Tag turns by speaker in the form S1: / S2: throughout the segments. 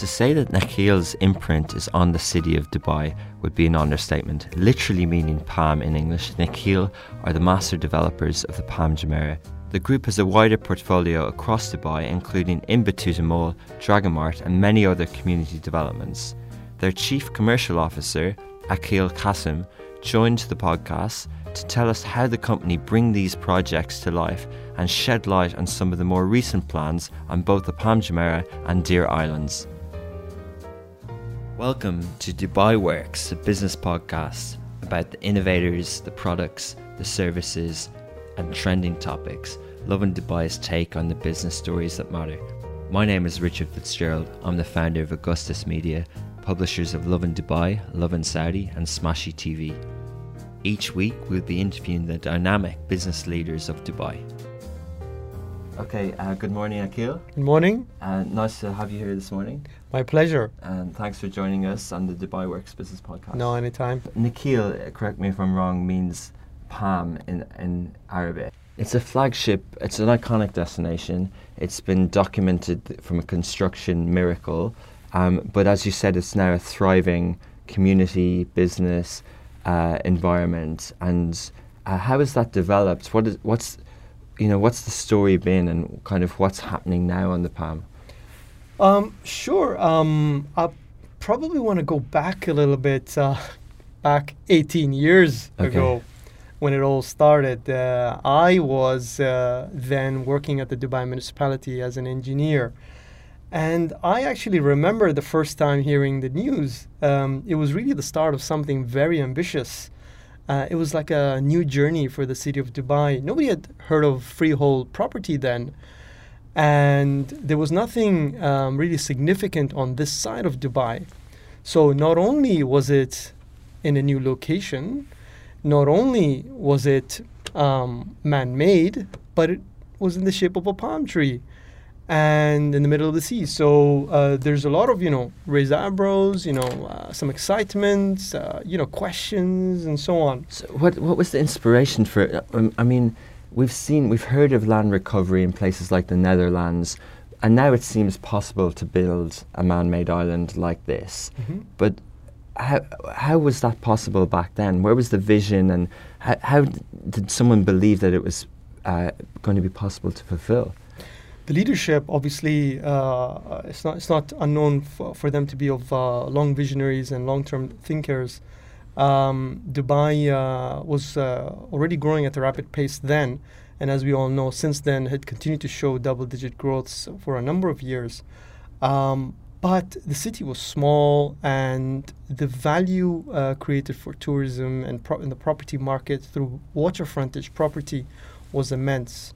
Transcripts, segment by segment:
S1: To say that Nakheel's imprint is on the city of Dubai would be an understatement, literally meaning palm in English. Nakhil are the master developers of the Palm Jumeirah. The group has a wider portfolio across Dubai, including Ibn Battuta Mall, Dragon Mart, and many other community developments. Their chief commercial officer, Akhil Qasim, joined the podcast to tell us how the company bring these projects to life and shed light on some of the more recent plans on both the Palm Jumeirah and Deira Islands. Welcome to Dubai Works, a business podcast about the innovators, the products, the services, and trending topics. Lovin Dubai's take on the business stories that matter. My name is Richard Fitzgerald. I'm the founder of Augustus Media, publishers of Lovin Dubai, Lovin Saudi, and Smashi TV. Each week, we'll be interviewing the dynamic business leaders of Dubai. Okay, uh, good morning, Akhil.
S2: Good morning.
S1: Uh, nice to have you here this morning.
S2: My pleasure.
S1: And thanks for joining us on the Dubai Works Business Podcast.
S2: No, anytime.
S1: Nakheel, correct me if I'm wrong, means palm in, in Arabic. It's a flagship, it's an iconic destination. It's been documented from a construction miracle. Um, but as you said, it's now a thriving community, business uh, environment. And uh, how has that developed? What is, what's, you know, what's the story been and kind of what's happening now on the Palm?
S2: Um, sure. Um, I probably want to go back a little bit, uh, back 18 years
S1: Okay.
S2: ago when it all started. Uh, I was uh, then working at the Dubai municipality as an engineer. And I actually remember the first time hearing the news. Um, it was really the start of something very ambitious. Uh, it was like a new journey for the city of Dubai. Nobody had heard of freehold property then. And there was nothing um, really significant on this side of Dubai. So not only was it in a new location, not only was it um, man made, but it was in the shape of a palm tree and in the middle of the sea. So uh, there's a lot of, you know, raised eyebrows, you know, uh, some excitement, uh, you know, questions and so on.
S1: So what what was the inspiration for it? Um, I mean, we've seen we've heard of land recovery in places like the Netherlands, and now it seems possible to build a man-made island like this.
S2: Mhm.
S1: But how how was that possible back then? Where was the vision, and how, how did someone believe that it was uh, going to be possible to fulfill?
S2: The leadership, obviously, uh, it's not it's not unknown for, for them to be of uh, long visionaries and long-term thinkers. Um, Dubai uh, was uh, already growing at a rapid pace then, and as we all know, since then had continued to show double-digit growths for a number of years. Um, but the city was small, and the value uh, created for tourism and pro- in the property market through water frontage property was immense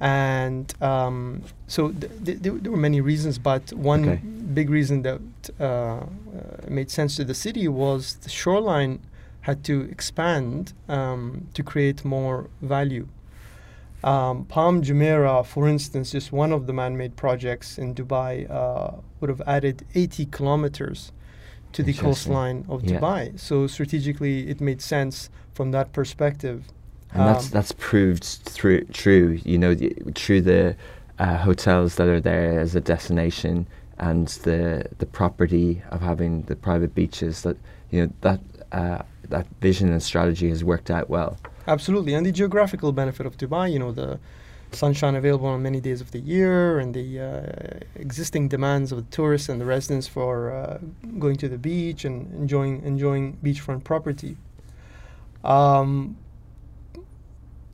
S2: and um, so th- th- there were many reasons, but one
S1: Okay.
S2: big reason that uh, uh, made sense to the city was the shoreline had to expand um, to create more value. Um, Palm Jumeirah, for instance, just one of the man-made projects in Dubai, uh, would have added 80 kilometers to the coastline of
S1: Yeah.
S2: Dubai. So strategically, it made sense from that perspective.
S1: And that's
S2: Um,
S1: that's proved through true. You know, the, through the uh, hotels that are there as a destination and the the property of having the private beaches. That you know that uh, that vision and strategy has worked out well.
S2: Absolutely, and the geographical benefit of Dubai, you know, the sunshine available on many days of the year, and the uh, existing demands of the tourists and the residents for uh, going to the beach and enjoying enjoying beachfront property. Um,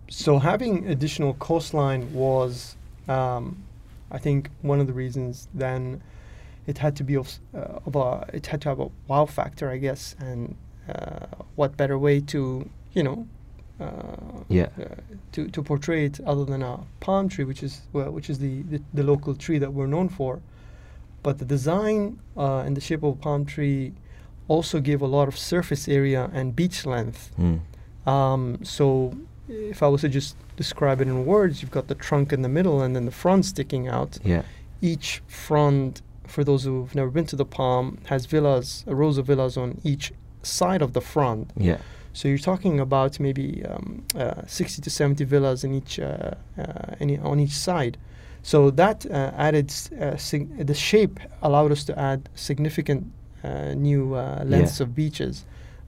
S2: so having additional coastline was, um, I think, one of the reasons. Then it had to be of, uh, of a, it had to have a wow factor, I guess, and uh, what better way to, you know, uh,
S1: Yeah.
S2: uh, to, to portray it other than a palm tree, which is well, which is the, the, the local tree that we're known for. But the design uh, in the shape of a palm tree also gave a lot of surface area and beach length.
S1: Mm.
S2: Um, so if I was to just describe it in words, you've got the trunk in the middle and then the front sticking out.
S1: Yeah.
S2: Each front, for those who've never been to the Palm, has villas, a rows of villas on each side of the front.
S1: Yeah.
S2: So you're talking about maybe um, uh, 60 to 70 villas in each, uh, uh, any, on each side. So that uh, added uh, sig- the shape allowed us to add significant uh, new uh, lengths
S1: Yeah.
S2: of beaches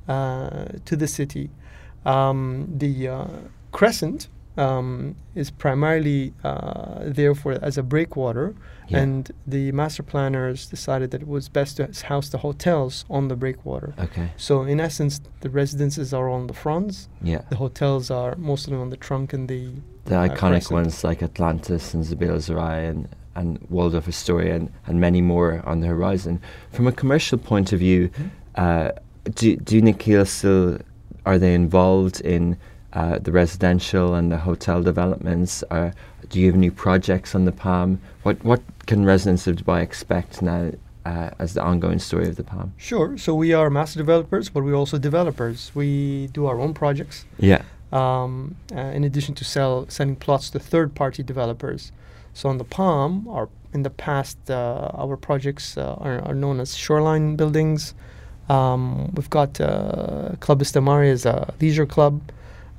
S2: uh, to the city. Um, the uh, crescent um, is primarily uh, there for as a breakwater,
S1: Yeah.
S2: and the master planners decided that it was best to house the hotels on the breakwater.
S1: Okay.
S2: So in essence, the residences are on the fronts,
S1: Yeah.
S2: the hotels are mostly on the trunk and the
S1: The
S2: uh,
S1: iconic
S2: crescent.
S1: ones like Atlantis and Zabeel Saray and, and Waldorf Astoria and, and many more on the horizon. From a commercial point of view,
S2: Mm-hmm.
S1: uh, do, do Nakheel still, are they involved in uh, the residential and the hotel developments? Uh, do you have new projects on the Palm? What, what can residents of Dubai expect now uh, as the ongoing story of the Palm?
S2: Sure. So we are master developers, but we're also developers. We do our own projects.
S1: Yeah.
S2: um, uh, in addition to sell selling plots to third-party developers. So on the Palm, our in the past, uh, our projects uh, are, are known as shoreline buildings. Um, we've got uh, Club Vista Mare as a leisure club.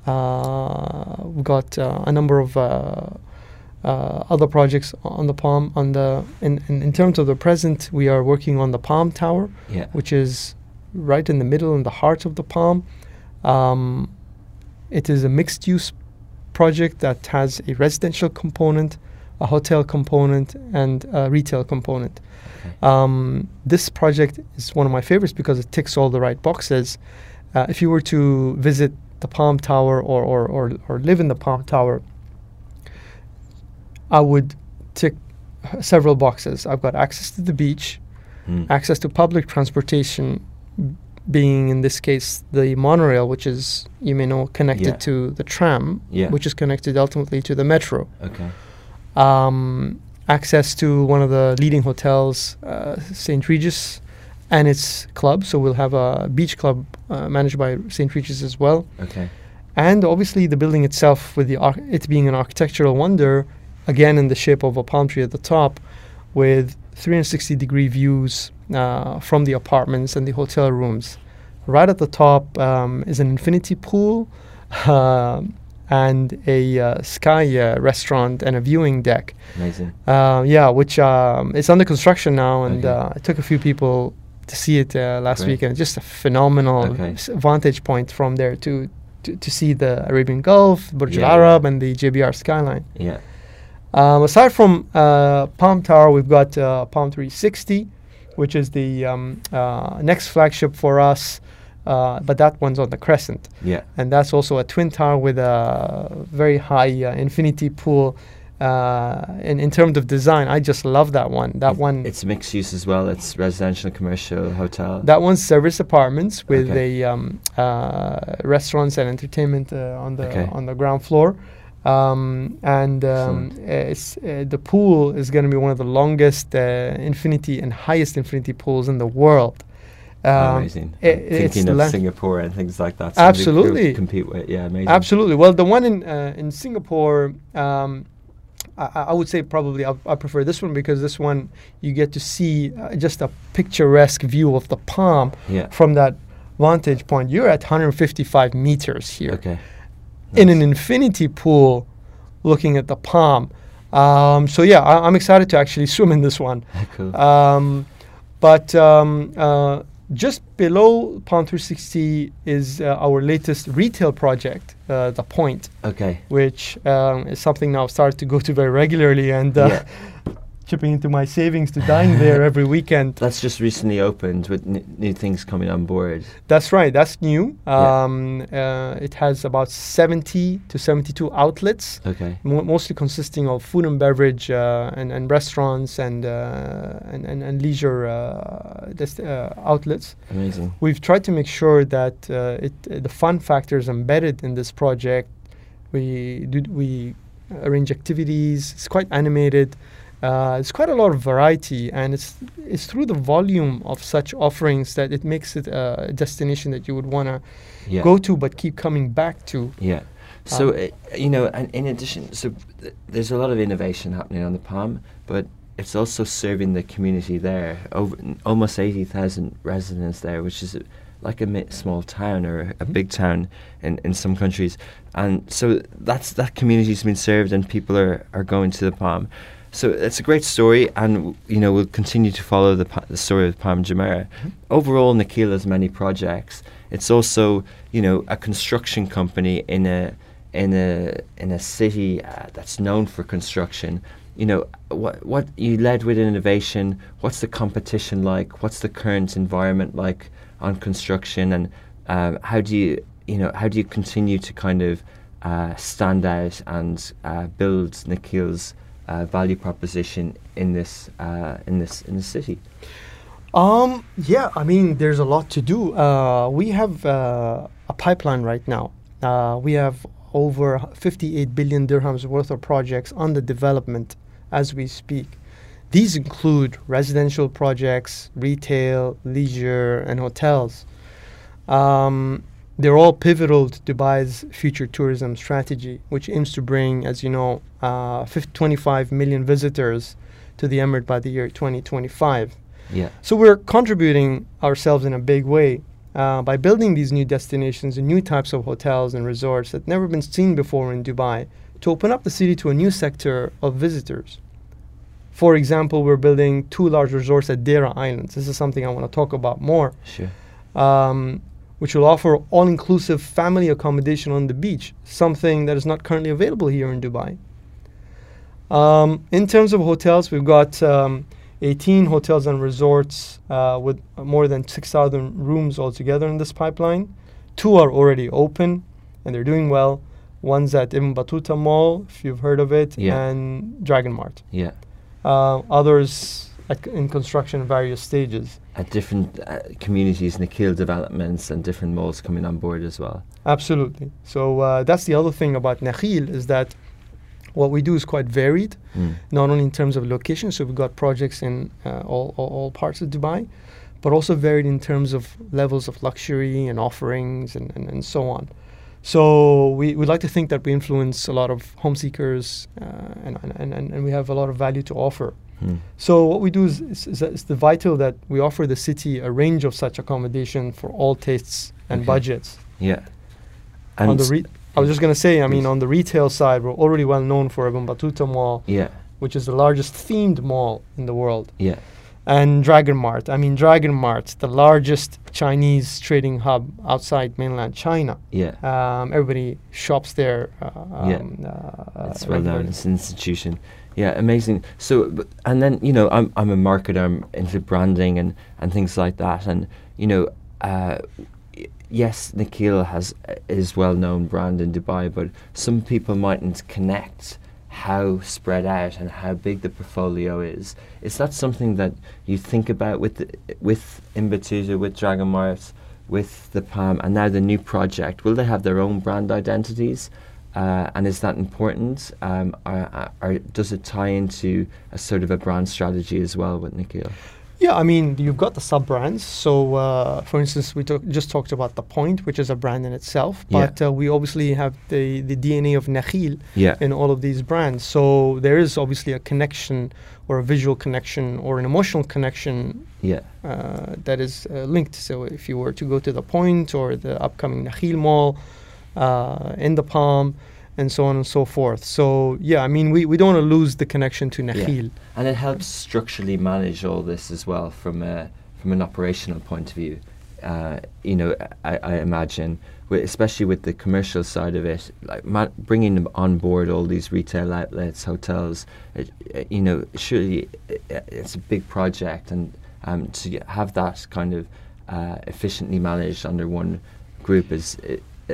S2: Uh, we've got uh, a number of uh, uh, other projects on the Palm. On the in, in, in terms of the present, we are working on the Palm Tower
S1: Yeah.
S2: which is right in the middle, in the heart of the Palm. Um, it is a mixed use project that has a residential component, a hotel component, and a retail component.
S1: Okay.
S2: Um, this project is one of my favorites because it ticks all the right boxes. Uh, if you were to visit the Palm Tower or, or, or, or live in the Palm Tower, I would tick several boxes. I've got access to the beach,
S1: Mm.
S2: access to public transportation being in this case the monorail which is you may know connected
S1: Yeah.
S2: to the tram
S1: Yeah.
S2: which is connected ultimately to the metro
S1: Okay.
S2: um, access to one of the leading hotels uh, st regis and its club. So we'll have a beach club uh, managed by st regis as well.
S1: Okay.
S2: and obviously the building itself with the arch- it being an architectural wonder again in the shape of a palm tree at the top with 360 degree views uh, from the apartments and the hotel rooms. Right at the top um, is an infinity pool. Um and a uh, sky uh, restaurant and a viewing deck
S1: Amazing.
S2: uh, yeah which um, it's under construction now and
S1: Okay.
S2: uh, i took a few people to see it uh, last
S1: Great.
S2: week and just a phenomenal
S1: Okay.
S2: vantage point from there to, to, to see the Arabian Gulf, Burj
S1: Yeah.
S2: Al Arab, and the JBR skyline.
S1: Yeah.
S2: Um, aside from uh, Palm Tower, we've got uh, Palm 360, which is the um, uh, next flagship for us, uh, but that one's on the Crescent.
S1: Yeah.
S2: And that's also a twin tower with a very high uh, infinity pool. Uh, in, in terms of design, I just love that one. That
S1: It-
S2: one,
S1: It's mixed use as well. It's residential, commercial, hotel.
S2: that one's service apartments with
S1: Okay.
S2: a um, uh, restaurants and entertainment uh, on the
S1: Okay.
S2: on the ground floor. Um, and um, it's, uh, the pool is going to be one of the longest uh, infinity and highest infinity pools in the world. Um,
S1: amazing.
S2: i-
S1: I'm
S2: it's
S1: thinking of Singapore and things like that.
S2: Absolutely.
S1: compete with. Yeah, amazing.
S2: Absolutely. Well, the one in uh, in Singapore, um, I, I would say probably I, I prefer this one because this one you get to see uh, just a picturesque view of the palm
S1: Yeah.
S2: from that vantage point. You're at 155 meters here
S1: Okay.
S2: in an infinity pool, looking at the palm. Um, so yeah, I, I'm excited to actually swim in this one.
S1: cool.
S2: Um, but um, uh, just below Palm 360 is uh, our latest retail project, uh, The Point,
S1: okay.
S2: which um, is something now I've started to go to very regularly and uh,
S1: Yeah.
S2: chipping into my savings to dine there every weekend.
S1: That's just recently opened with new things coming on board.
S2: That's right, that's new.
S1: Yeah.
S2: Um, uh, it has about 70 to 72 outlets.
S1: Okay.
S2: mo- mostly consisting of food and beverage uh, and, and restaurants and, uh, and, and and leisure uh, uh, outlets.
S1: Amazing.
S2: We've tried to make sure that uh, it uh, the fun factor is embedded in this project. We do we arrange activities. It's quite animated. Uh, it's quite a lot of variety, and it's it's through the volume of such offerings that it makes it a destination that you would want to
S1: Yeah.
S2: go to, but keep coming back to.
S1: Yeah. So,
S2: Um,
S1: uh, you know, and in addition, so th- there's a lot of innovation happening on the Palm, but it's also serving the community there. Over almost 80,000 residents there, which is uh, like a mi- small town or a big town in, in some countries. And so that's that community's been served and people are, are going to the Palm. So it's a great story, and you know we'll continue to follow the, pa- the story of Palm Jumeirah. Overall, Nakheel has many projects. It's also you know a construction company in a in a in a city uh, that's known for construction. You know what what you led with innovation. What's the competition like? What's the current environment like on construction, and um, how do you you know how do you continue to kind of uh, stand out and uh, build Nakheel's uh, value proposition in this uh, in this in the city?
S2: Um, yeah, I mean, there's a lot to do. Uh, we have uh, a pipeline right now. Uh, we have over 58 billion dirhams worth of projects under development as we speak. These include residential projects, retail, leisure, and hotels. Um, they're all pivotal to Dubai's future tourism strategy, which aims to bring, as you know, uh, 25 million visitors to the emirate by the year 2025.
S1: Yeah,
S2: So we're contributing ourselves in a big way uh, by building these new destinations and new types of hotels and resorts that never been seen before in Dubai to open up the city to a new sector of visitors. For example, we're building two large resorts at Deira Islands. This is something I want to talk about more,
S1: sure.
S2: um, which will offer all-inclusive family accommodation on the beach, something that is not currently available here in Dubai. Um, in terms of hotels, we've got um, 18 hotels and resorts uh, with more than 6,000 rooms altogether in this pipeline. Two are already open and they're doing well. One's at Ibn Battuta Mall, if you've heard of it,
S1: Yeah.
S2: and Dragon Mart.
S1: Yeah,
S2: Uh, others at, in construction in various stages.
S1: at different uh, communities, Nakheel developments, and different malls coming on board as well.
S2: Absolutely. So uh, that's the other thing about Nakheel is that what we do is quite varied,
S1: Mm.
S2: not only in terms of location. So we've got projects in uh, all, all, all parts of Dubai, but also varied in terms of levels of luxury and offerings and, and, and so on. So we, we like to think that we influence a lot of home seekers uh, and, and, and, and we have a lot of value to offer. So what we do is, is, is, it's the vital that we offer the city a range of such accommodation for all tastes and
S1: Okay.
S2: budgets.
S1: Yeah,
S2: on the re- I was just going to say, I mean, on the retail side, we're already well known for Ibn Battuta Mall,
S1: yeah,
S2: which is the largest themed mall in the world,
S1: yeah,
S2: and Dragon Mart. I mean, Dragon Mart, the largest Chinese trading hub outside mainland China.
S1: yeah.
S2: Um, everybody shops there. Uh,
S1: Yeah.
S2: um, uh,
S1: It's well known. It's an institution. Yeah, amazing. So, and then you know, I'm I'm a marketer. I'm into branding and and things like that. And you know, uh, yes, Nakheel has is well known brand in Dubai, but some people mightn't connect how spread out and how big the portfolio is. Is that something that you think about with with Ibn Battuta, with Dragon Mart, with the Palm, and now the new project? Will they have their own brand identities? Uh, and is that important? Um, or, or does it tie into a sort of a brand strategy as well with Nakheel?
S2: Yeah, I mean, you've got the sub brands. So, uh, for instance, we talk, just talked about the Point, which is a brand in itself,
S1: Yeah.
S2: but uh, we obviously have the, the DNA of Nakheel
S1: Yeah,
S2: in all of these brands. So there is obviously a connection or a visual connection or an emotional connection
S1: yeah,
S2: uh, that is uh, linked. So if you were to go to the Point or the upcoming Nakheel Mall uh, in the Palm and so on and so forth. So yeah, I mean, we, we don't want to lose the connection to Nakheel.
S1: and it helps structurally manage all this as well from a from an operational point of view. Uh, you know, I, I imagine, especially with the commercial side of it, like ma- bringing them on board all these retail outlets, hotels. It, it- you know, surely it, it's a big project, and um, to have that kind of uh, efficiently managed under one group is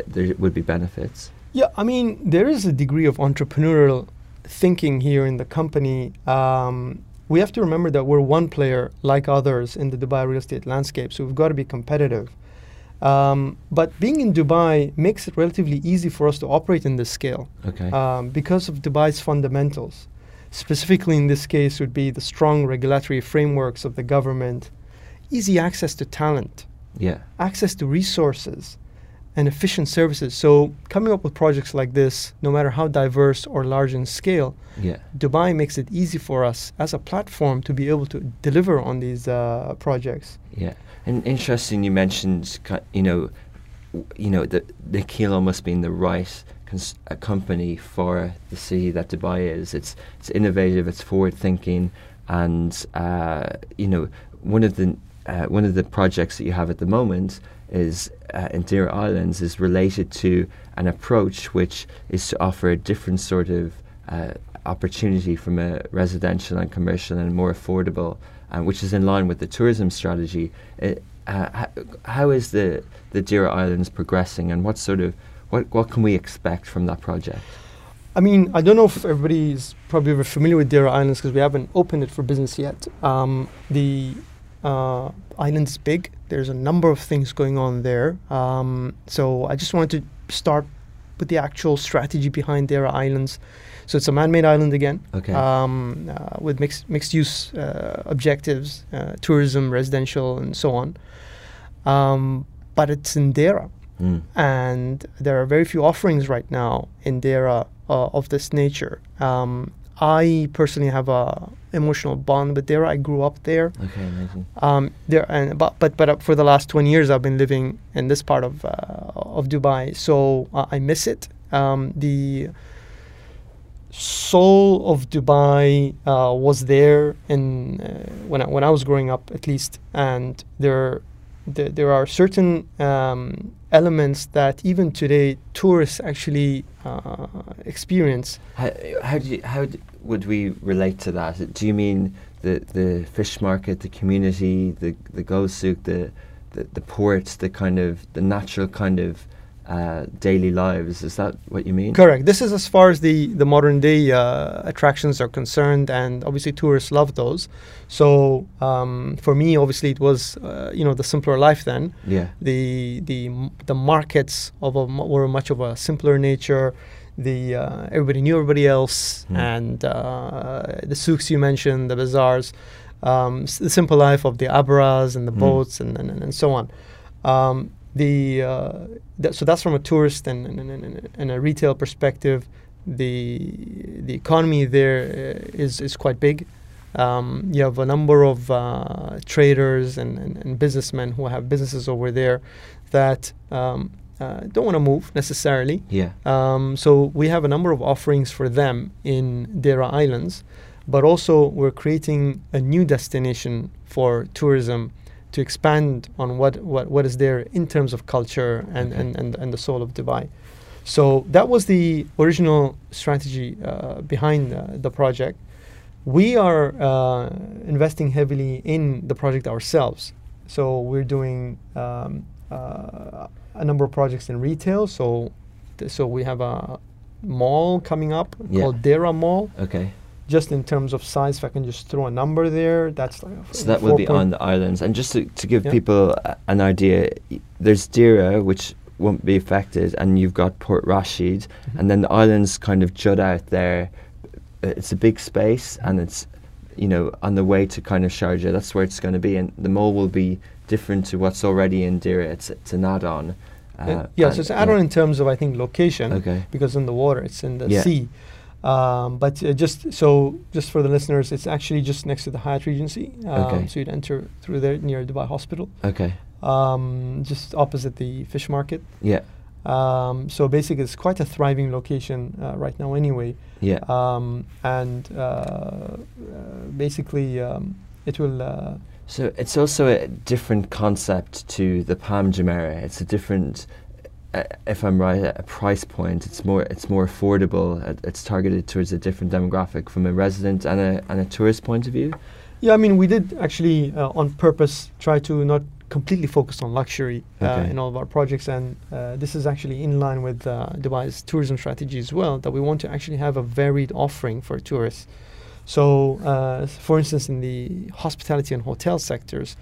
S1: there would be benefits.
S2: Yeah, I mean, there is a degree of entrepreneurial thinking here in the company. Um, we have to remember that we're one player like others in the Dubai real estate landscape, so we've got to be competitive. Um, but being in Dubai makes it relatively easy for us to operate in this scale
S1: Okay.
S2: um, because of Dubai's fundamentals. Specifically, in this case, would be the strong regulatory frameworks of the government, easy access to talent,
S1: yeah.
S2: access to resources and efficient services. So, coming up with projects like this, no matter how diverse or large in scale,
S1: Yeah.
S2: Dubai makes it easy for us as a platform to be able to deliver on these uh, projects.
S1: Yeah, and interesting. You mentioned, you know, you know, the the kilo almost being the right cons- a company for the city that Dubai is. It's it's innovative, it's forward thinking, and uh, you know one of the uh, one of the projects that you have at the moment is uh, in Deira Islands is related to an approach which is to offer a different sort of uh, opportunity from a residential and commercial and more affordable, uh, which is in line with the tourism strategy. It, uh, how, how is the the Deira Islands progressing, and what sort of what what can we expect from that project?
S2: I mean, I don't know if everybody is probably familiar with Deira Islands because we haven't opened it for business yet. Um, the uh, island's big. There's a number of things going on there. Um, so I just wanted to start with the actual strategy behind Deira Islands. So it's a man-made island again,
S1: Okay.
S2: um, uh, with mixed mixed-use uh, objectives, uh, tourism, residential, and so on. Um, but it's in Deira,
S1: Mm.
S2: and there are very few offerings right now in Deira uh, of this nature. Um, I personally have a emotional bond with there. I grew up there.
S1: Okay, amazing.
S2: Um, there and but but but uh, for the last 20 years, I've been living in this part of uh, of Dubai, so uh, I miss it. Um, the soul of Dubai uh, was there in uh, when I, when I was growing up, at least, and there there, there are certain um, elements that even today tourists actually uh, experience.
S1: How, how do you, how d- would we relate to that? Do you mean the, the fish market, the community, the the go the, the the ports, the kind of the natural kind of uh, daily lives? Is that what you mean?
S2: Correct. This is as far as the, the modern day uh, attractions are concerned, and obviously tourists love those. So um, for me, obviously, it was uh, you know the simpler life then.
S1: Yeah.
S2: The the the markets of a, were much of a simpler nature. The uh, everybody knew everybody else,
S1: Hmm.
S2: and uh, the souks you mentioned, the bazaars, um, s- the simple life of the abras and the
S1: Hmm.
S2: boats and, and and so on. Um, the uh, that, so that's from a tourist and, and, and, and- a retail perspective. The the economy there uh, is is quite big. Um, you have a number of uh, traders and, and, and businessmen who have businesses over there that um, uh, don't want to move necessarily.
S1: Yeah.
S2: Um, so we have a number of offerings for them in Deira Islands, but also we're creating a new destination for tourism to expand on what, what, what is there in terms of culture and,
S1: Okay.
S2: and, and, and the soul of Dubai. So that was the original strategy uh, behind uh, the project. We are uh, investing heavily in the project ourselves. So we're doing um, uh, a number of projects in retail. So, th- so we have a mall coming up
S1: Yeah.
S2: called Deira Mall.
S1: Okay.
S2: Just in terms of size, if I can just throw a number there, that's like
S1: So that will be on the islands. And just to, to give
S2: Yeah.
S1: people an idea, there's Deira, which won't be affected, and you've got Port Rashid,
S2: Mhm.
S1: and then the islands kind of jut out there. Uh, It's a big space, and it's you know on the way to kind of Sharjah. That's where it's going to be, and the mall will be different to what's already in Deira. It's it's an add-on.
S2: Uh, yeah, so it's an add-on in terms of I think location
S1: Okay.
S2: because in the water, it's in the
S1: Yeah.
S2: sea. Um, but uh, just so, just for the listeners, it's actually just next to the Hyatt Regency. Um,
S1: Okay.
S2: So you'd enter through there near Dubai Hospital,
S1: Okay.
S2: um, just opposite the fish market.
S1: Yeah.
S2: Um, so basically, it's quite a thriving location uh, right now, anyway.
S1: Yeah.
S2: Um, and uh, uh, basically, um, it will. Uh,
S1: So it's also a different concept to the Palm Jumeirah. It's a different, if I'm right, a price point. It's more it's more affordable. Uh, It's targeted towards a different demographic from a resident and a and a tourist point of view.
S2: yeah, I mean, we did actually uh, on purpose try to not completely focus on luxury uh, in all of our projects, and uh, this is actually in line with uh, Dubai's tourism strategy as well. That we want to actually have a varied offering for tourists. So, uh, for instance, in the hospitality and hotel sectors,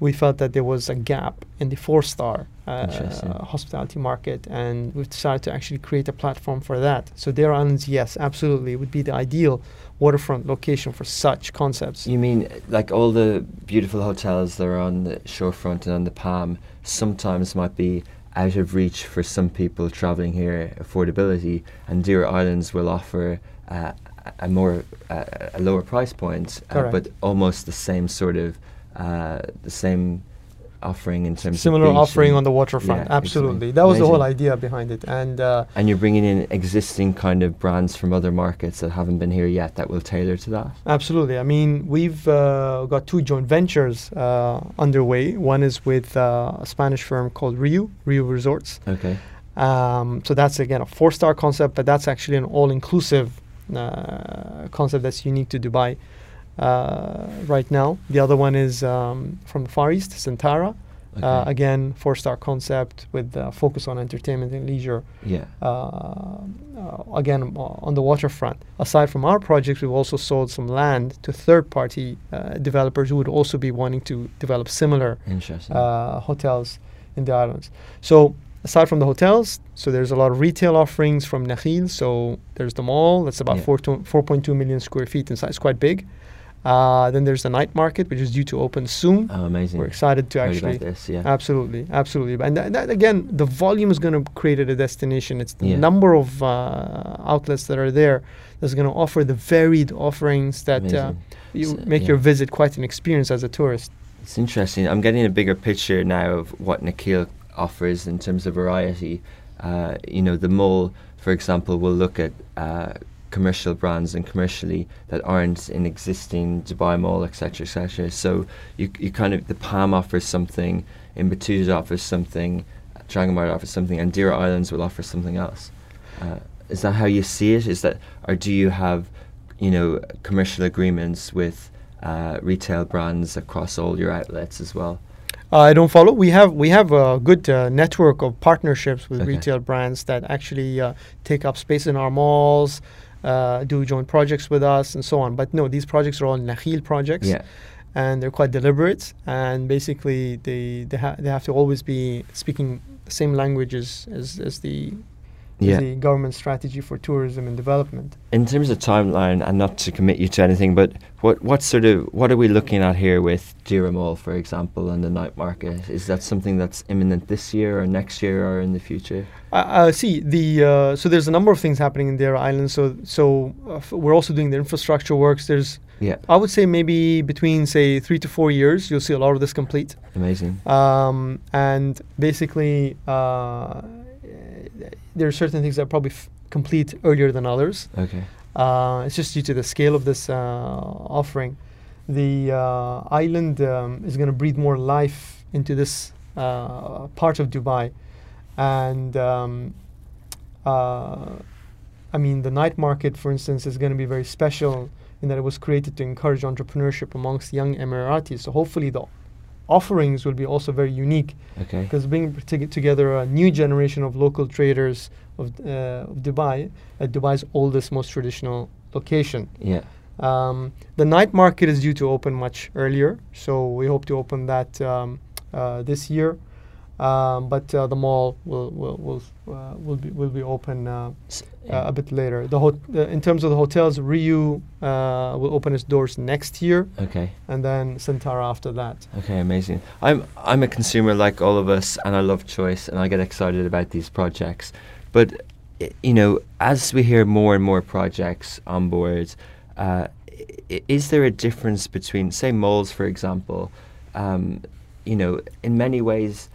S2: we felt that there was a gap in the four-star
S1: Interesting.
S2: uh, hospitality market, and we've decided to actually create a platform for that. So, Deira Islands, yes, absolutely, would be the ideal waterfront location for such concepts.
S1: You mean like all the beautiful hotels that are on the shorefront and on the Palm sometimes might be out of reach for some people traveling here, affordability, and Deira Islands will offer uh, a a more uh, a lower price point, uh, but almost the same sort of uh, the same offering in terms
S2: Similar
S1: of
S2: offering on the waterfront.
S1: Yeah,
S2: Absolutely,
S1: exactly.
S2: that was the whole idea behind it. And uh,
S1: And you're bringing in existing kind of brands from other markets that haven't been here yet that will tailor to that.
S2: Absolutely. I mean, we've uh, got two joint ventures uh, underway. One is with uh, a Spanish firm called Riu, Riu Resorts.
S1: Okay.
S2: Um, so that's again a four-star concept, but that's actually an all-inclusive uh, concept that's unique to Dubai uh, right now. The other one is um, from the Far East, Centara.
S1: Okay.
S2: Uh, again, four-star concept with uh, focus on entertainment and leisure.
S1: yeah.
S2: uh, uh, again uh, on the waterfront. Aside from our projects, we've also sold some land to third-party uh, developers who would also be wanting to develop similar uh, hotels in the islands. So aside from the hotels, so there's a lot of retail offerings from Nakheel. So there's the mall that's about
S1: Yeah.
S2: 4.2 million square feet in size, quite big. Uh, then there's the night market, which is due to open soon.
S1: oh, amazing.
S2: We're excited to actually
S1: about this. Yeah.
S2: Absolutely, absolutely. And that, that again, the volume is going to create a destination. It's the
S1: Yeah.
S2: number of uh, outlets that are there that's going to offer the varied offerings that uh, you
S1: So,
S2: make
S1: yeah.
S2: your visit quite an experience as a tourist.
S1: It's interesting. I'm getting a bigger picture now of what Nakheel offers in terms of variety. Uh, you know, the mall, for example, will look at uh, commercial brands and commercially that aren't in existing Dubai Mall, etc., etc. So you you kind of the Palm offers something, Ibn Battuta offers something, Dragonmart offers something, and Deira Islands will offer something else. Uh, is that how you see it? Is that, or do you have, you know, commercial agreements with uh, retail brands across all your outlets as well?
S2: Uh, I don't follow. We have we have a good uh, network of partnerships with
S1: Okay.
S2: retail brands that actually uh, take up space in our malls, uh, do joint projects with us, and so on. But no, these projects are all Nakheel projects.
S1: Yeah,
S2: and they're quite deliberate and basically they they, ha- they have to always be speaking the same language as, as, as the
S1: yeah.
S2: the government strategy for tourism and development.
S1: In terms of timeline, and not to commit you to anything, but what what sort of what are we looking at here with Deira Mall, for example, and the night market? Is that something that's imminent this year or next year or in the future?
S2: Uh, uh, see the uh, so there's a number of things happening in their island. So so uh, f- we're also doing the infrastructure works. There's
S1: Yeah,
S2: I would say maybe between say three to four years you'll see a lot of this complete.
S1: amazing.
S2: Um, and basically uh, there are certain things that probably f- complete earlier than others.
S1: Okay.
S2: Uh, it's just due to the scale of this uh, offering. The uh, island um, is going to breathe more life into this uh, part of Dubai, and um, uh, I mean the night market, for instance, is going to be very special in that it was created to encourage entrepreneurship amongst young Emiratis. So hopefully the offerings will be also very unique
S1: Okay.
S2: because bringing together a new generation of local traders of, uh, of Dubai at Dubai's oldest, most traditional location.
S1: Yeah.
S2: Um, the night market is due to open much earlier, so we hope to open that um, uh, this year. Um, but uh, the mall will will will, uh, will be will be open uh, uh, a bit later. The hot uh, in terms of the hotels, Riu uh, will open its doors next year,
S1: Okay.
S2: and then Centara after that.
S1: Okay, amazing. I'm I'm a consumer like all of us, and I love choice, and I get excited about these projects. But you know, as we hear more and more projects on board, uh, is there a difference between, say, malls, for example? Um, you know, in many ways,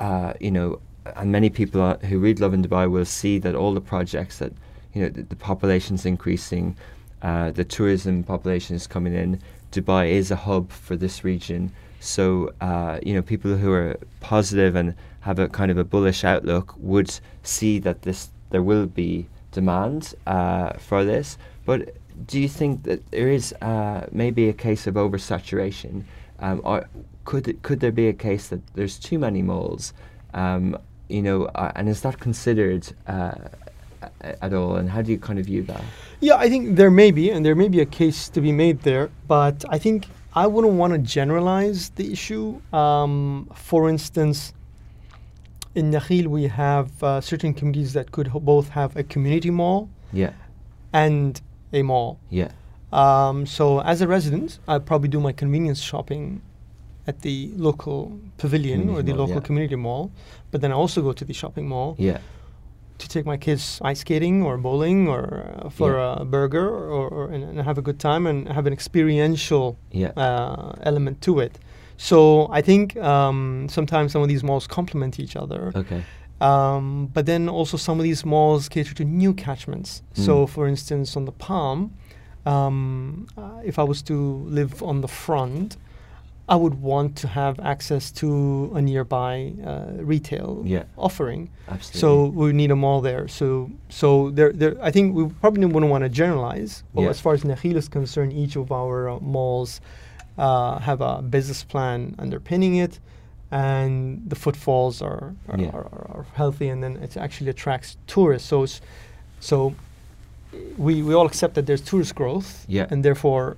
S1: uh, you know, and many people are, who read Lovin Dubai will see that all the projects that, you know, the, the population's increasing, uh, the tourism population is coming in. Dubai is a hub for this region. So, uh, you know, people who are positive and have a kind of a bullish outlook would see that this there will be demand uh, for this. But do you think that there is uh, maybe a case of oversaturation, um, or could could there be a case that there's too many malls? Um, you know, uh, and is that considered uh, at all? And how do you kind of view that?
S2: Yeah, I think there may be, and there may be a case to be made there, but I think I wouldn't want to generalize the issue. Um, for instance, in Nakheel, we have uh, certain communities that could ho- both have a community mall
S1: Yeah,
S2: and a mall.
S1: yeah,
S2: Um, so, as a resident, I probably do my convenience shopping at the local pavilion or the
S1: mall,
S2: local
S1: yeah.
S2: community mall, but then I also go to the shopping mall
S1: yeah,
S2: to take my kids ice skating or bowling or uh, for
S1: Yeah.
S2: a burger or, or and, and have a good time and have an experiential
S1: yeah,
S2: uh, element to it. So I think um, sometimes some of these malls complement each other.
S1: Okay.
S2: Um, but then also some of these malls cater to new catchments. So,
S1: Mm.
S2: for instance, on the Palm, um, uh, if I was to live on the front, I would want to have access to a nearby uh, retail
S1: Yeah.
S2: offering.
S1: Absolutely.
S2: So we need a mall there. So so there, there I think we probably wouldn't want to generalize. But
S1: Yeah.
S2: as far as Nakheel is concerned, each of our uh, malls uh, have a business plan underpinning it, and the footfalls are are,
S1: Yeah.
S2: are, are, are healthy, and then it actually attracts tourists. So it's, so we we all accept that there's tourist growth,
S1: Yeah.
S2: and therefore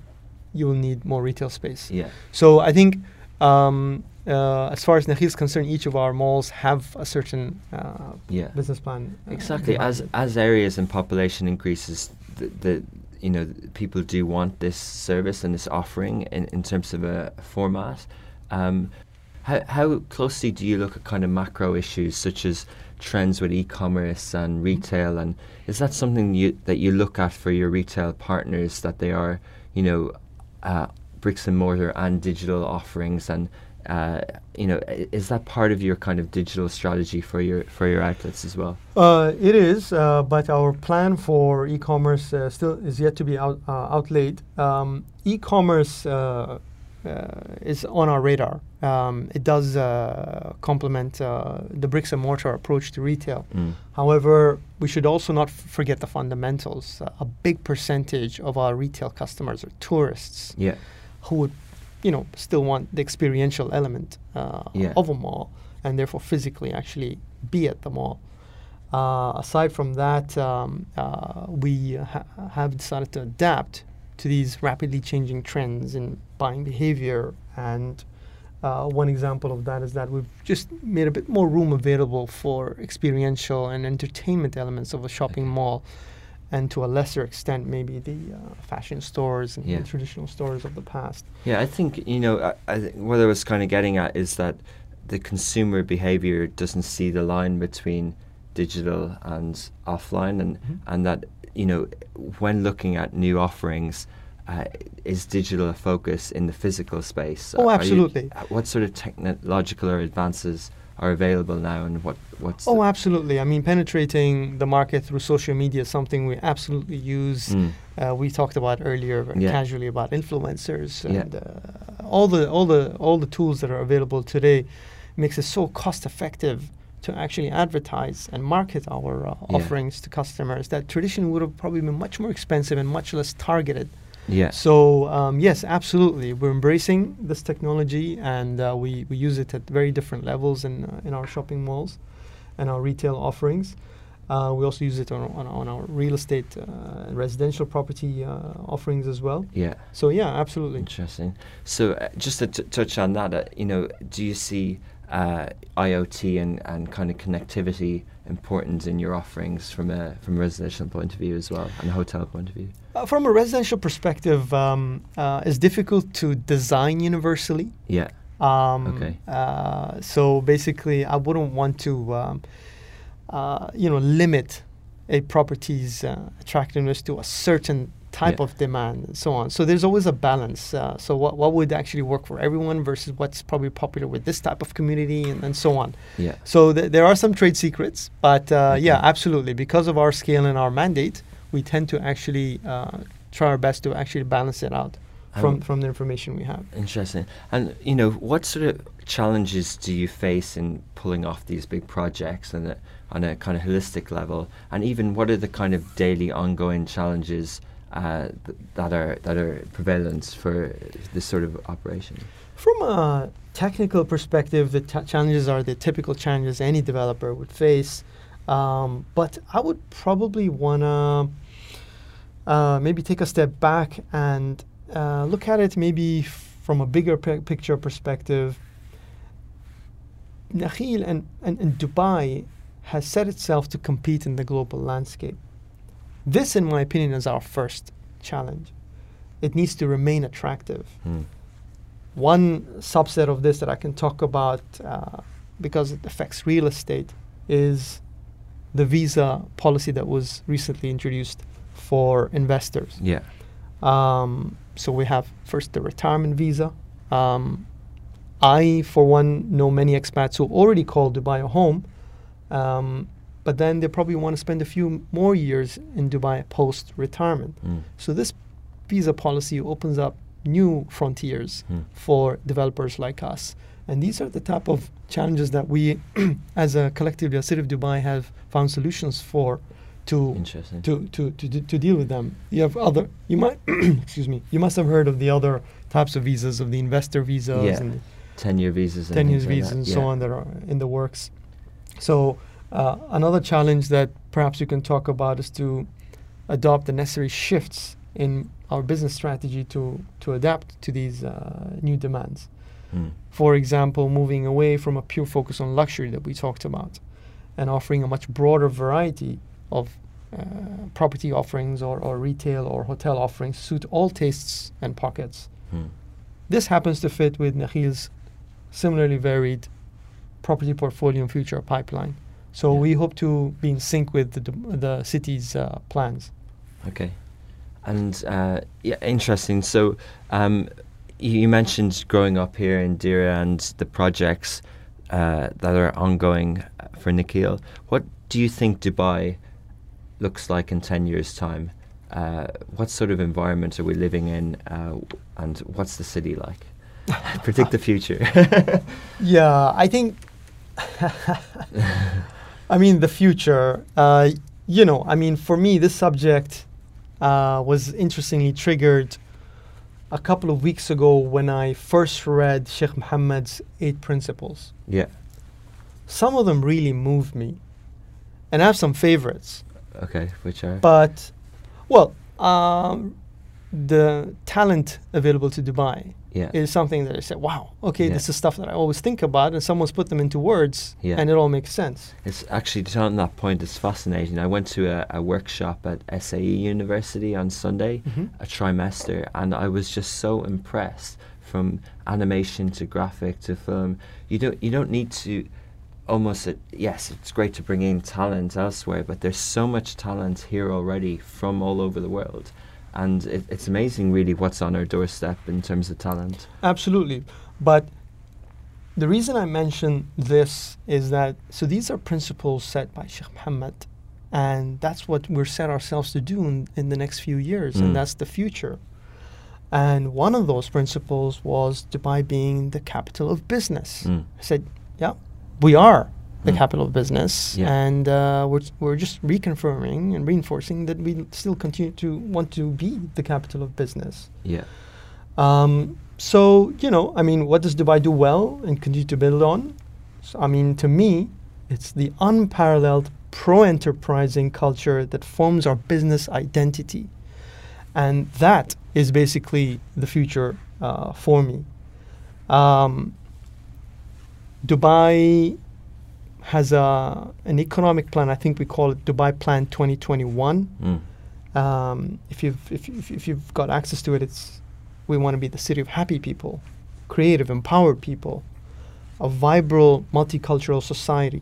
S2: you will need more retail space.
S1: yeah.
S2: So I think, um, uh, as far as Nakheel is concerned, each of our malls have a certain uh,
S1: Yeah.
S2: business plan. uh,
S1: Exactly. As as areas and population increases, the, the you know th- people do want this service and this offering in, in terms of a format. Um, how how closely do you look at kind of macro issues such as trends with e-commerce and retail, and is that something you that you look at for your retail partners that they are you know uh, bricks and mortar and digital offerings and uh, you know, is that part of your kind of digital strategy for your for your outlets as well?
S2: Uh, it is, uh, but our plan for e-commerce uh, still is yet to be out, uh, outlaid. Um, e-commerce is on our radar. Um, it does uh, complement uh, the bricks and mortar approach to retail.
S1: Mm.
S2: However, we should also not forget the fundamentals. Uh, a big percentage of our retail customers are tourists
S1: Yeah.
S2: who would, you know, still want the experiential element uh,
S1: Yeah.
S2: of a mall and therefore physically actually be at the mall. Uh, aside from that, um, uh, we ha- have decided to adapt to these rapidly changing trends in buying behavior. And uh, one example of that is that we've just made a bit more room available for experiential and entertainment elements of a shopping
S1: Okay.
S2: mall. And to a lesser extent, maybe the uh, fashion stores and
S1: Yeah.
S2: the traditional stores of the past.
S1: Yeah, I think you know. I, I think what I was kind of getting at is that the consumer behavior doesn't see the line between digital and offline, and
S2: Mhm.
S1: and that you know when looking at new offerings. Uh, is digital a focus in the physical space?
S2: Oh,
S1: Are you-
S2: absolutely.
S1: uh, what sort of technological advances are available now, and what what's?
S2: Oh, absolutely. I mean, penetrating the market through social media is something we absolutely use.
S1: Mm,
S2: Uh, we talked about earlier
S1: Yeah.
S2: casually about influencers
S1: Yeah.
S2: and uh, all the all the all the tools that are available today makes it so cost effective to actually advertise and market our uh,
S1: Yeah.
S2: offerings to customers that traditionally would have probably been much more expensive and much less targeted.
S1: Yeah.
S2: So um, yes, absolutely, we're embracing this technology and uh, we, we use it at very different levels in uh, in our shopping malls and our retail offerings. Uh, we also use it on, on, on our real estate uh, and residential property uh, offerings as well.
S1: yeah.
S2: So yeah, absolutely.
S1: Interesting. So, uh, just to t- touch on that, uh, you know, do you see uh, IoT and, and kind of connectivity important in your offerings from a from a residential point of view as well, and a hotel point of view?
S2: Uh, from a residential perspective, um, uh, it's difficult to design universally.
S1: Yeah.
S2: Um,
S1: Okay.
S2: Uh, so basically, I wouldn't want to, um, uh, you know, limit a property's uh, attractiveness to a certain type
S1: Yeah.
S2: of demand and so on. So there's always a balance. Uh, so what what would actually work for everyone versus what's probably popular with this type of community and, and so on.
S1: Yeah.
S2: So th- there are some trade secrets, but uh, yeah, absolutely. Because of our scale and our mandate, we tend to actually uh, try our best to actually balance it out from
S1: Um,
S2: from the information we have.
S1: Interesting. And you know, what sort of challenges do you face in pulling off these big projects and on a kind of holistic level? And even what are the kind of daily ongoing challenges uh, th- that are that are prevalent for this sort of operation?
S2: From a technical perspective, the ta challenges are the typical challenges any developer would face. Um, but I would probably want to uh, maybe take a step back and uh, look at it maybe from a bigger pi- picture perspective. Nakheel and, and, and Dubai has set itself to compete in the global landscape. This, in my opinion, is our first challenge. It needs to remain attractive.
S1: Hmm.
S2: One subset of this that I can talk about uh, because it affects real estate is the visa policy that was recently introduced for investors.
S1: Yeah.
S2: Um, so we have first the retirement visa. Um, I, for one, know many expats who already call Dubai a home, um, but then they probably want to spend a few more years in Dubai post retirement.
S1: Mm.
S2: So this visa policy opens up new frontiers
S1: Mm.
S2: for developers like us. And these are the type of challenges that we, as a collectively, a city of Dubai, have found solutions for to to, to, to, to, deal with them. You have other, you might, excuse me, you must have heard of the other types of visas, of the investor visas
S1: Yeah,
S2: and
S1: 10 year visas and
S2: 10 years
S1: things like
S2: visas and
S1: yeah.
S2: so on that are in the works. So, uh, another challenge that perhaps you can talk about is to adopt the necessary shifts in our business strategy to, to adapt to these uh, new demands.
S1: Mm.
S2: For example, moving away from a pure focus on luxury that we talked about and offering a much broader variety of uh, property offerings or, or retail or hotel offerings suit all tastes and pockets.
S1: Mm.
S2: This happens to fit with Nakheel's similarly varied property portfolio and future pipeline. So
S1: Yeah.
S2: we hope to be in sync with the, the city's uh, plans.
S1: Okay. And uh, yeah, interesting. So um, you, you mentioned growing up here in Deira and the projects uh, that are ongoing for Nakheel. What do you think Dubai looks like in 10 years' time? Uh, what sort of environment are we living in uh, and what's the city like? Predict the future.
S2: Yeah, I think. I mean, the future. Uh, you know, I mean, for me, this subject uh, was interestingly triggered a couple of weeks ago when I first read Sheikh Mohammed's Eight Principles.
S1: yeah.
S2: Some of them really moved me, and I have some favorites.
S1: Okay. Which are?
S2: But, well, um, the talent available to Dubai
S1: yeah.
S2: is something that I said, wow, okay,
S1: Yeah.
S2: this is stuff that I always think about, and someone's put them into words,
S1: Yeah.
S2: and it all makes sense.
S1: It's actually on that point. It's fascinating. I went to a, a workshop at SAE University on Sunday,
S2: Mhm.
S1: a trimester, and I was just so impressed from animation to graphic to film. You don't you don't need to almost uh, yes, it's great to bring in talent elsewhere, but there's so much talent here already from all over the world. And it, it's amazing, really, what's on our doorstep in terms of talent.
S2: Absolutely. But the reason I mention this is that, so these are principles set by Sheikh Mohammed, and that's what we're set ourselves to do in, in the next few years,
S1: Mm.
S2: and that's the future. And one of those principles was Dubai being the capital of business.
S1: Mm.
S2: I said, yeah, we are the
S1: Mm.
S2: capital of business,
S1: Yeah.
S2: and uh, we're, we're just reconfirming and reinforcing that we still continue to want to be the capital of business.
S1: Yeah.
S2: Um, so, you know, I mean, what does Dubai do well and continue to build on? So, I mean, to me, it's the unparalleled pro enterprising culture that forms our business identity. And that is basically the future uh, for me. Um, Dubai has a, an economic plan, I think we call it Dubai Plan 2021
S1: Mm.
S2: um, if you've if, if, if you've got access to it, it's we want to be the city of happy people, creative, empowered people, a vibrant multicultural society,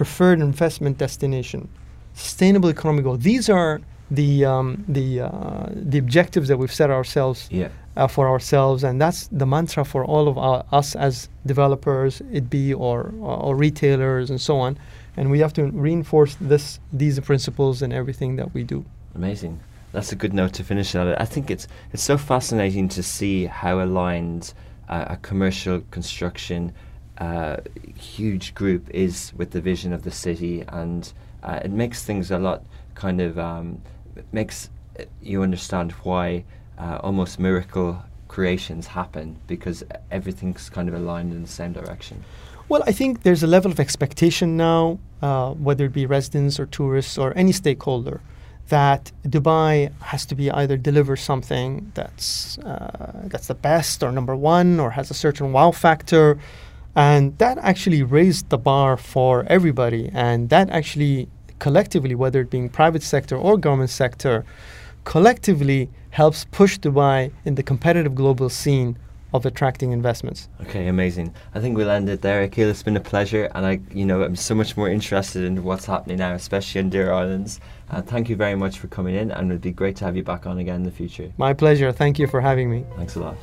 S2: preferred investment destination, sustainable economic goal. These are the um, the uh, the objectives that we've set ourselves
S1: Yeah.
S2: uh, for ourselves, and that's the mantra for all of our, us as developers, it be or, or retailers and so on. And we have to reinforce this these principles in everything that we do.
S1: Amazing. That's a good note to finish on. I think it's it's so fascinating to see how aligned uh, a commercial construction uh, huge group is with the vision of the city, and uh, it makes things a lot kind of um, makes uh, you understand why uh, almost miracle creations happen because everything's kind of aligned in the same direction.
S2: Well, I think there's a level of expectation now, uh, whether it be residents or tourists or any stakeholder, that Dubai has to be either deliver something that's uh, that's the best or number one or has a certain wow factor, and that actually raised the bar for everybody, and that actually collectively, whether it being private sector or government sector, collectively helps push Dubai in the competitive global scene of attracting investments.
S1: Okay, amazing. I think we'll end it there. Akil, it's been a pleasure, and I, you know, I'm so much more interested in what's happening now, especially in Deira Islands. Uh, thank you very much for coming in, and it'd be great to have you back on again in the future.
S2: My pleasure. Thank you for having me.
S1: Thanks a lot.